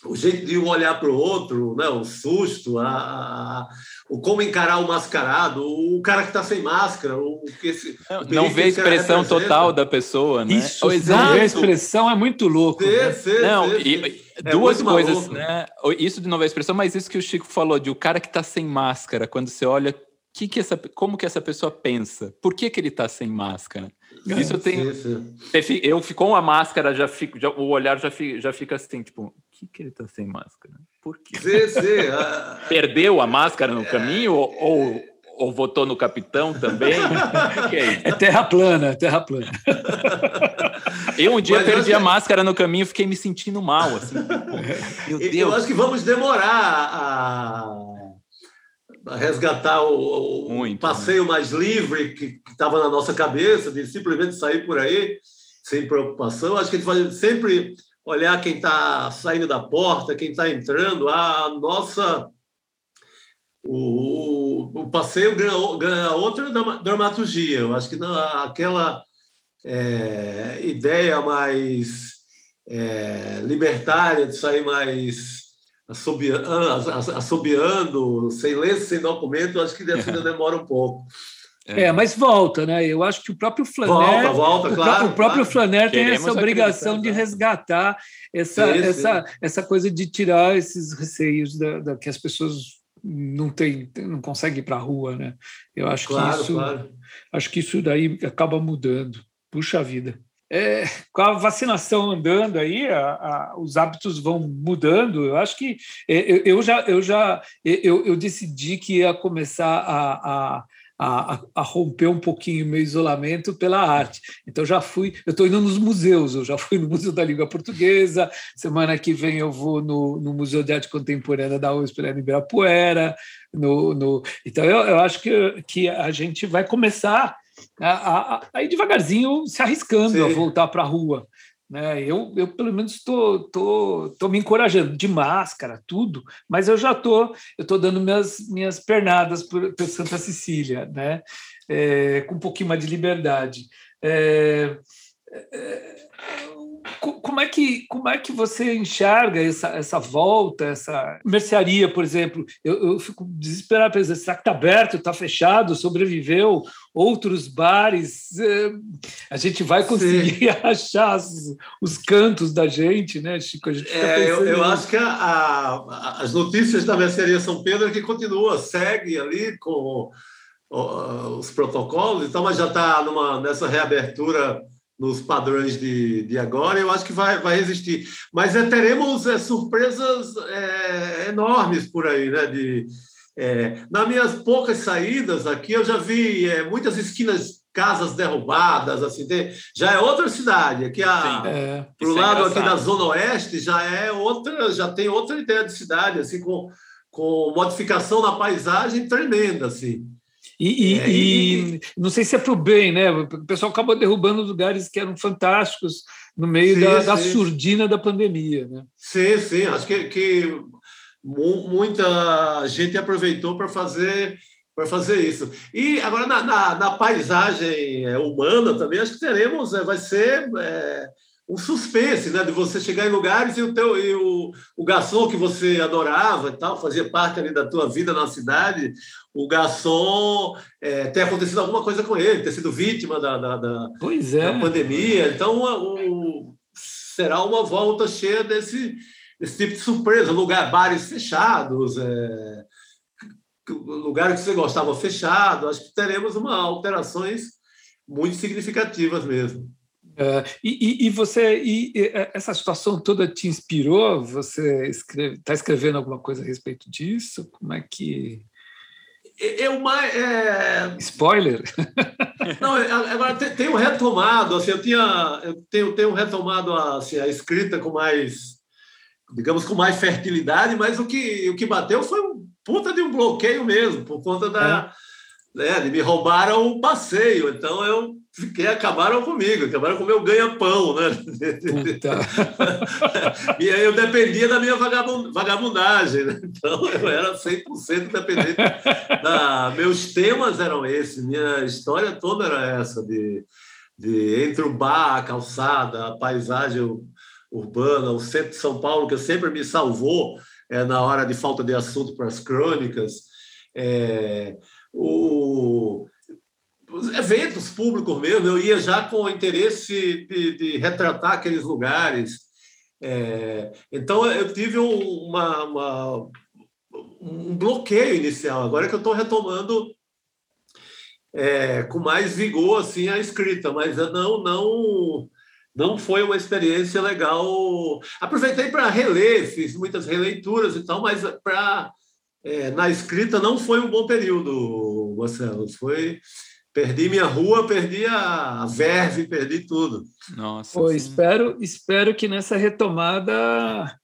o jeito de um olhar para o outro, né? o susto, a, a, o como encarar o mascarado, o cara que está sem máscara, o que esse, não, não vê a expressão total da pessoa, né? Isso, o não vê a expressão é muito louco. Sim, né? sim, não, sim, e, é duas coisas, maluco. né? Isso de não ver a expressão, mas isso que o Chico falou de o cara que está sem máscara, quando você olha que que essa, como que essa pessoa pensa? Por que, que ele está sem máscara? Isso eu tenho. Eu ficou uma máscara, já fico, já, o olhar já fica, já fica assim, tipo, o que, que ele está sem máscara? Por quê? Sim, sim. Perdeu a máscara no caminho ou, ou, ou votou no capitão também? (laughs) é, é, terra plana, terra plana. Eu um dia Mas perdi a máscara no caminho, fiquei me sentindo mal, assim. Meu Deus. Eu acho que vamos demorar a resgatar o, o Muito, passeio né? mais livre que estava na nossa cabeça, de simplesmente sair por aí sem preocupação. Acho que a gente vai sempre olhar quem está saindo da porta, quem está entrando, a nossa. O, o passeio ganha, ganha outra dramaturgia. Eu acho que não, aquela é, ideia mais é, libertária de sair mais assobiando, assobiando, sem lenço, sem documento, acho que ainda (laughs) demora um pouco. É. é, mas volta, né? Eu acho que o próprio Flaner, volta, volta, o, claro, o próprio claro. Flaner tem essa obrigação de resgatar essa, sim, essa, sim. essa coisa de tirar esses receios da, da, que as pessoas não tem, não conseguem ir para a rua, né? Eu acho claro, que isso, claro. acho que isso daí acaba mudando. Puxa vida é, com a vacinação andando aí, a, a, os hábitos vão mudando. Eu acho que é, eu, eu já, eu já eu, eu, decidi que ia começar a, a, a, romper um pouquinho meu isolamento pela arte. Então já fui, eu estou indo nos museus, eu já fui no Museu da Língua Portuguesa, semana que vem eu vou no, no Museu de Arte Contemporânea da USP lá em Ibirapuera. No, no, então eu, eu acho que, que a gente vai começar aí devagarzinho se arriscando Sim. a voltar para a rua. Né? Eu, eu, pelo menos, estou tô, tô, tô me encorajando, de máscara, tudo, mas eu já estou eu tô dando minhas, minhas pernadas por, por Santa Cecília, né? É, com um pouquinho mais de liberdade. É, é, como é que como é que você enxerga essa, essa volta, essa mercearia, por exemplo? Eu, eu fico desesperado pensando, será que está aberto, está fechado, sobreviveu? Outros bares, eh, a gente vai conseguir Sim. (laughs) achar os, os, cantos da gente, né, Chico? É, eu, eu acho que a, a, as notícias da mercearia São Pedro é que continua, segue ali com os protocolos, então, mas já está nessa reabertura nos padrões de, de agora, eu acho que vai, vai existir. Mas é, teremos é, surpresas é, enormes por aí, né? De, é, nas minhas poucas saídas aqui, eu já vi é, muitas esquinas, casas derrubadas, assim, tem, já é outra cidade. Aqui a, é, pro é lado aqui da Zona Oeste já é outra, já tem outra ideia de cidade, assim, com, com modificação na paisagem tremenda, assim. E, é, e, e, não sei se é para o bem, né? O pessoal acabou derrubando lugares que eram fantásticos no meio sim, da, da, surdina da pandemia. Né? Sim, sim. Acho que, que muita gente aproveitou para fazer para fazer isso. E agora na, na, na, paisagem é, humana também acho que teremos, é, vai ser é, um suspense, né? De você chegar em lugares e o teu e o, o garçom que você adorava e tal, fazia parte ali da tua vida na cidade, o garçom é, ter acontecido alguma coisa com ele, ter sido vítima da, da, da, é. da pandemia. Então, o, será uma volta cheia desse, desse tipo de surpresa, lugar, bares fechados, é, lugares que você gostava fechado. Acho que teremos uma alterações muito significativas mesmo. Uh, e, e, você, e, e, essa situação toda te inspirou? Você está escrevendo alguma coisa a respeito disso? Como é que eu mais é... spoiler (laughs) não é, agora tenho retomado assim eu tinha eu tenho, tenho retomado a, assim, a escrita com mais digamos com mais fertilidade mas o que o que bateu foi um puta de um bloqueio mesmo por conta da é. né, me roubaram o passeio então eu fiquei, acabaram comigo, acabaram com o meu ganha-pão, né? (laughs) e aí eu dependia da minha vagabundagem, né? Então eu era 100% dependente. Da... Meus temas eram esses, minha história toda era essa, de, de entre o bar, a calçada, a paisagem urbana, o centro de São Paulo, que sempre me salvou é, na hora de falta de assunto para as crônicas. É, o eventos públicos mesmo, eu ia já com o interesse de, de retratar aqueles lugares. É, então, eu tive uma, uma, um bloqueio inicial. Agora que eu estou retomando é, com mais vigor assim, a escrita, mas não, não, não foi uma experiência legal. Aproveitei para reler, fiz muitas releituras e tal, mas para é, na escrita não foi um bom período, Marcelo. Foi Perdi minha rua, perdi a verve, perdi tudo. Nossa. Pô, espero, espero que nessa retomada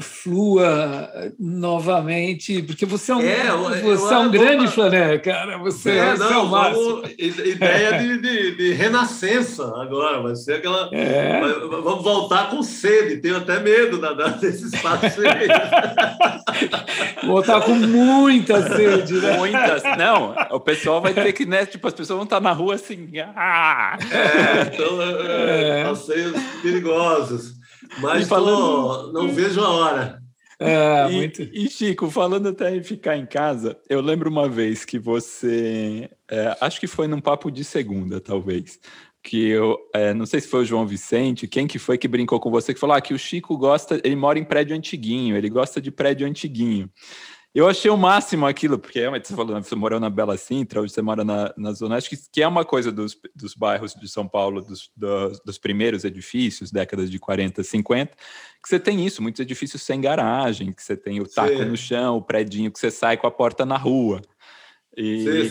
flua novamente, porque você é um, é, você é um grande flané, cara. Você é, é, não, vamos, ideia de, de, de, renascença agora, vai ser aquela. É. Vamos voltar com sede, tenho até medo da, da, desse espaço (laughs) Voltar com muita sede, né? Muitas. Não, o pessoal vai ter que, né? Tipo, as pessoas vão estar na rua assim. Ah! É, então, é, é. passeios perigosos. Mas falando... não vejo a hora. É, e, muito... e, Chico, falando até em ficar em casa, eu lembro uma vez que você. É, acho que foi num papo de segunda, talvez que eu é, não sei se foi o João Vicente, quem que foi que brincou com você que falou ah, que o Chico gosta, ele mora em prédio antiguinho, ele gosta de prédio antiguinho. Eu achei o máximo aquilo, porque é, você falou, você morou na Bela Sintra, hoje você mora na, na Zona Oeste, que, que é uma coisa dos, dos bairros de São Paulo, dos, dos, dos, primeiros edifícios, décadas de 40, 50, que você tem isso, muitos edifícios sem garagem, que você tem o taco Sim. no chão, o predinho que você sai com a porta na rua. E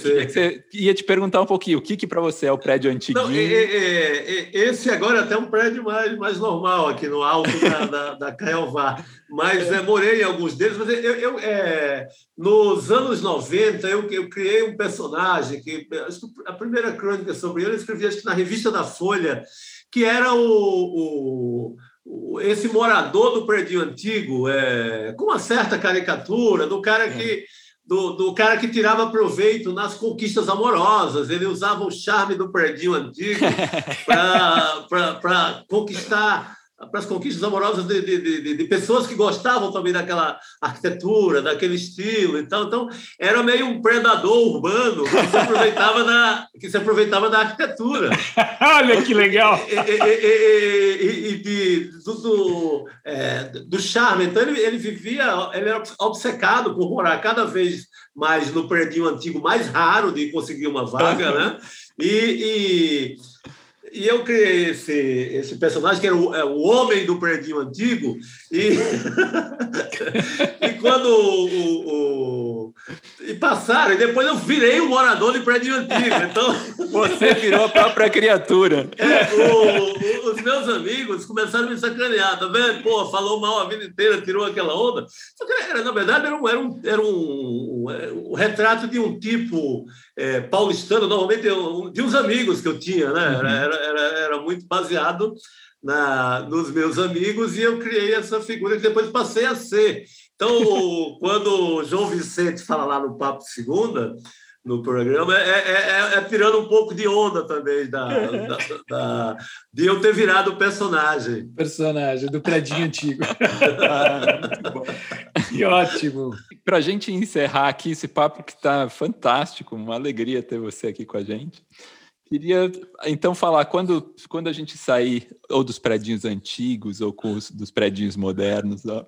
ia te perguntar um pouquinho, o que, que para você é o prédio antiguinho? Não, é, é, é, esse agora é até um prédio mais, mais normal aqui no alto da, da, da Caiová, mas é. morei em alguns deles, mas eu, eu é, nos anos 90 eu, eu criei um personagem que a primeira crônica sobre ele eu escrevi acho que na revista da Folha, que era o, o esse morador do prédio antigo, é, com uma certa caricatura, do cara que do, do cara que tirava proveito nas conquistas amorosas. Ele usava o charme do predinho antigo (laughs) para conquistar para as conquistas amorosas de, de, de, de, pessoas que gostavam também daquela arquitetura, daquele estilo. Então, então era meio um predador urbano que se aproveitava da, que se aproveitava da arquitetura. (laughs) Olha que legal! E, e, e, e de, do, do, é, do, charme. Então, ele, ele vivia, ele era obcecado por morar cada vez mais no predinho antigo, mais raro de conseguir uma vaga, né? e, e eu criei esse, esse personagem, que era o, é, o homem do predinho antigo, e, (laughs) e quando o, o, passaram, e depois eu virei um morador de predinho antigo. Então. (laughs) Você virou a própria criatura. É, os meus amigos começaram a me sacanear, tá vendo? Pô, falou mal a vida inteira, tirou aquela onda. Só que, era, na verdade, era um, era um, era um, um, um retrato de um tipo é, paulistano, normalmente de uns amigos que eu tinha, né? Era, era, era, era muito baseado na, nos meus amigos e eu criei essa figura que depois passei a ser. Então, quando o João Vicente fala lá no Papo Segunda, no programa, é, é, é, é, tirando um pouco de onda também da, da, da, de eu ter virado personagem. Personagem do predinho (laughs) antigo. ah, que ótimo. Para a gente encerrar aqui esse papo que está fantástico, uma alegria ter você aqui com a gente. Queria então falar quando, quando a gente sair ou dos prédios antigos ou com os, dos prédios modernos, ó,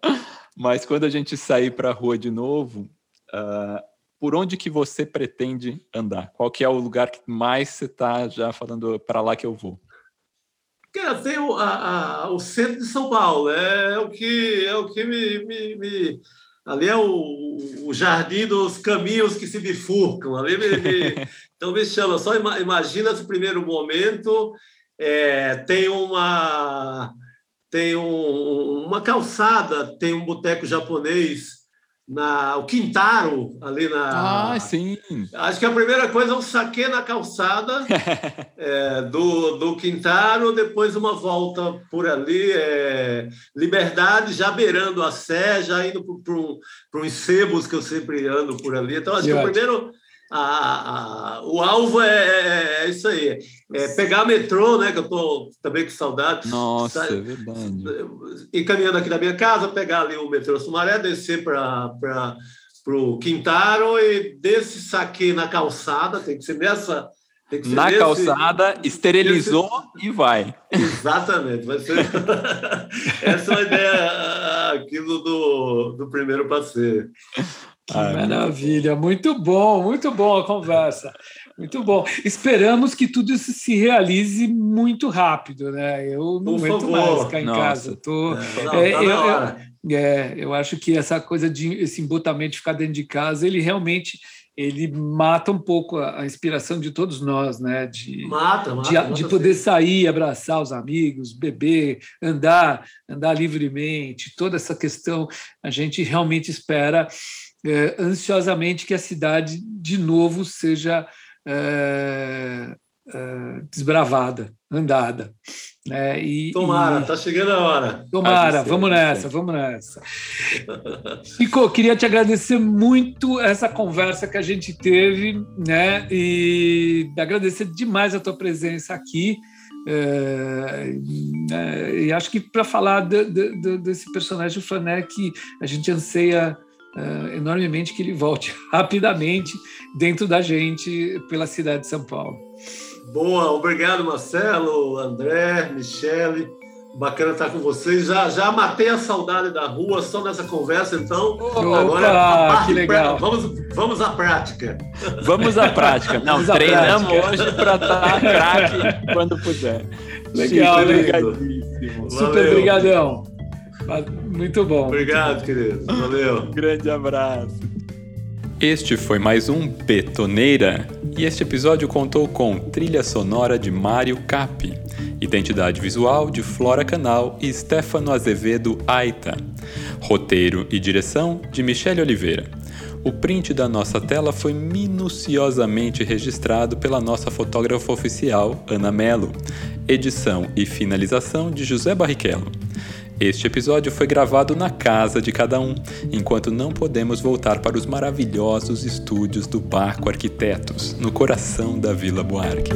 mas quando a gente sair para a rua de novo, uh, por onde que você pretende andar? Qual que é o lugar que mais você está já falando para lá que eu vou? Cara, tem o, a, a, o centro de São Paulo, é o que é o que me, me, me ali é o, o, jardim dos caminhos que se bifurcam. Ali me, me, (laughs) então me chama. Só imagina esse primeiro momento. É, tem uma tem um, uma calçada, tem um boteco japonês na o Quintaro ali na ah sim. Acho que a primeira coisa é um saque na calçada (laughs) é, do, do Quintaro depois uma volta por ali é, Liberdade já beirando a Sé já indo para uns sebos que eu sempre ando por ali. Então acho que, que o primeiro a, a, o alvo é, é, é, isso aí, é pegar metrô, né? Que eu estou também com saudade. Nossa, é verdade. Ir caminhando aqui da minha casa, pegar ali o metrô Sumaré, descer para o Quintaro e desse saque na calçada, tem que ser nessa. Tem que ser na nesse, calçada, esterilizou e vai. Exatamente, vai ser. (laughs) Essa é a ideia aqui do, do primeiro passeio. Que Ai, maravilha, muito bom, muito bom a conversa, muito bom. Esperamos que tudo isso se realize muito rápido, né? Eu não Por aguento favor. mais ficar em Nossa. casa. Tô, é, não, é, tá eu, eu, é, eu acho que essa coisa de esse embotamento de ficar dentro de casa, ele realmente ele mata um pouco a, a inspiração de todos nós, né? De, mata, mata, de, mata de poder sair, abraçar os amigos, beber, andar, andar livremente, toda essa questão a gente realmente espera é, ansiosamente que a cidade de novo seja é, é, desbravada, andada. Né? E, tomara, está chegando a hora. Tomara, vamos nessa, vamos nessa. Pico, queria te agradecer muito essa conversa que a gente teve, né? E agradecer demais a tua presença aqui. É, é, e acho que para falar de, de, de, desse personagem Flané que a gente anseia uh, enormemente que ele volte (laughs) rapidamente dentro da gente pela cidade de São Paulo. Boa, obrigado Marcelo, André, Michele. Bacana estar com vocês. Já, já matei a saudade da rua só nessa conversa, então. Opa, agora que legal. Pra... Vamos, vamos à prática. Vamos à prática. Não, vamos treinamos hoje para estar craque (laughs) quando puder. Legal, legal. Super obrigadão. Muito bom. Obrigado, querido. Valeu. Um (laughs) grande abraço. Este foi mais um Betoneira e este episódio contou com trilha sonora de Mário Capi, identidade visual de Flora Canal e Stefano Azevedo Aita, roteiro e direção de Michele Oliveira. O print da nossa tela foi minuciosamente registrado pela nossa fotógrafa oficial, Ana Melo. Edição e finalização de José Barrichello. Este episódio foi gravado na casa de cada um, enquanto não podemos voltar para os maravilhosos estúdios do Barco Arquitetos, no coração da Vila Buarque.